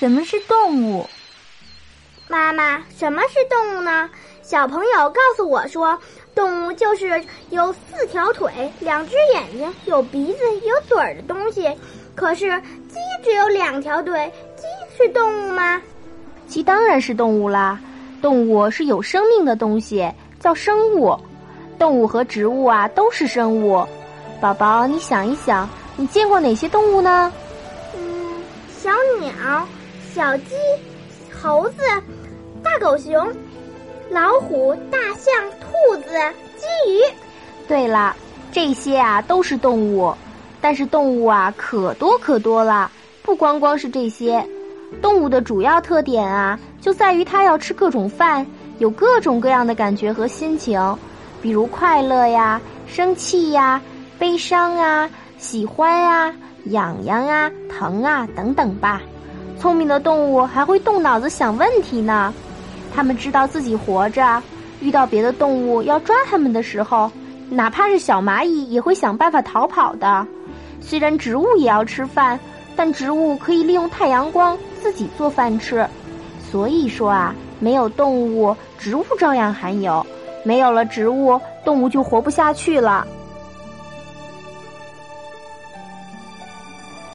什么是动物？妈妈，什么是动物呢？小朋友告诉我说，动物就是有四条腿、两只眼睛、有鼻子、有嘴儿的东西。可是鸡只有两条腿，鸡是动物吗？鸡当然是动物啦。动物是有生命的东西，叫生物。动物和植物啊都是生物。宝宝，你想一想，你见过哪些动物呢？嗯，小鸟、小鸡、猴子、大狗熊、老虎、大象、兔子、金鱼。对了，这些啊都是动物。但是动物啊可多可多了，不光光是这些。动物的主要特点啊，就在于它要吃各种饭，有各种各样的感觉和心情，比如快乐呀、生气呀、悲伤啊、喜欢呀、痒痒啊、疼啊等等吧。聪明的动物还会动脑子想问题呢，它们知道自己活着，遇到别的动物要抓它们的时候，哪怕是小蚂蚁也会想办法逃跑的。虽然植物也要吃饭，但植物可以利用太阳光自己做饭吃。所以说啊，没有动物，植物照样含有；没有了植物，动物就活不下去了。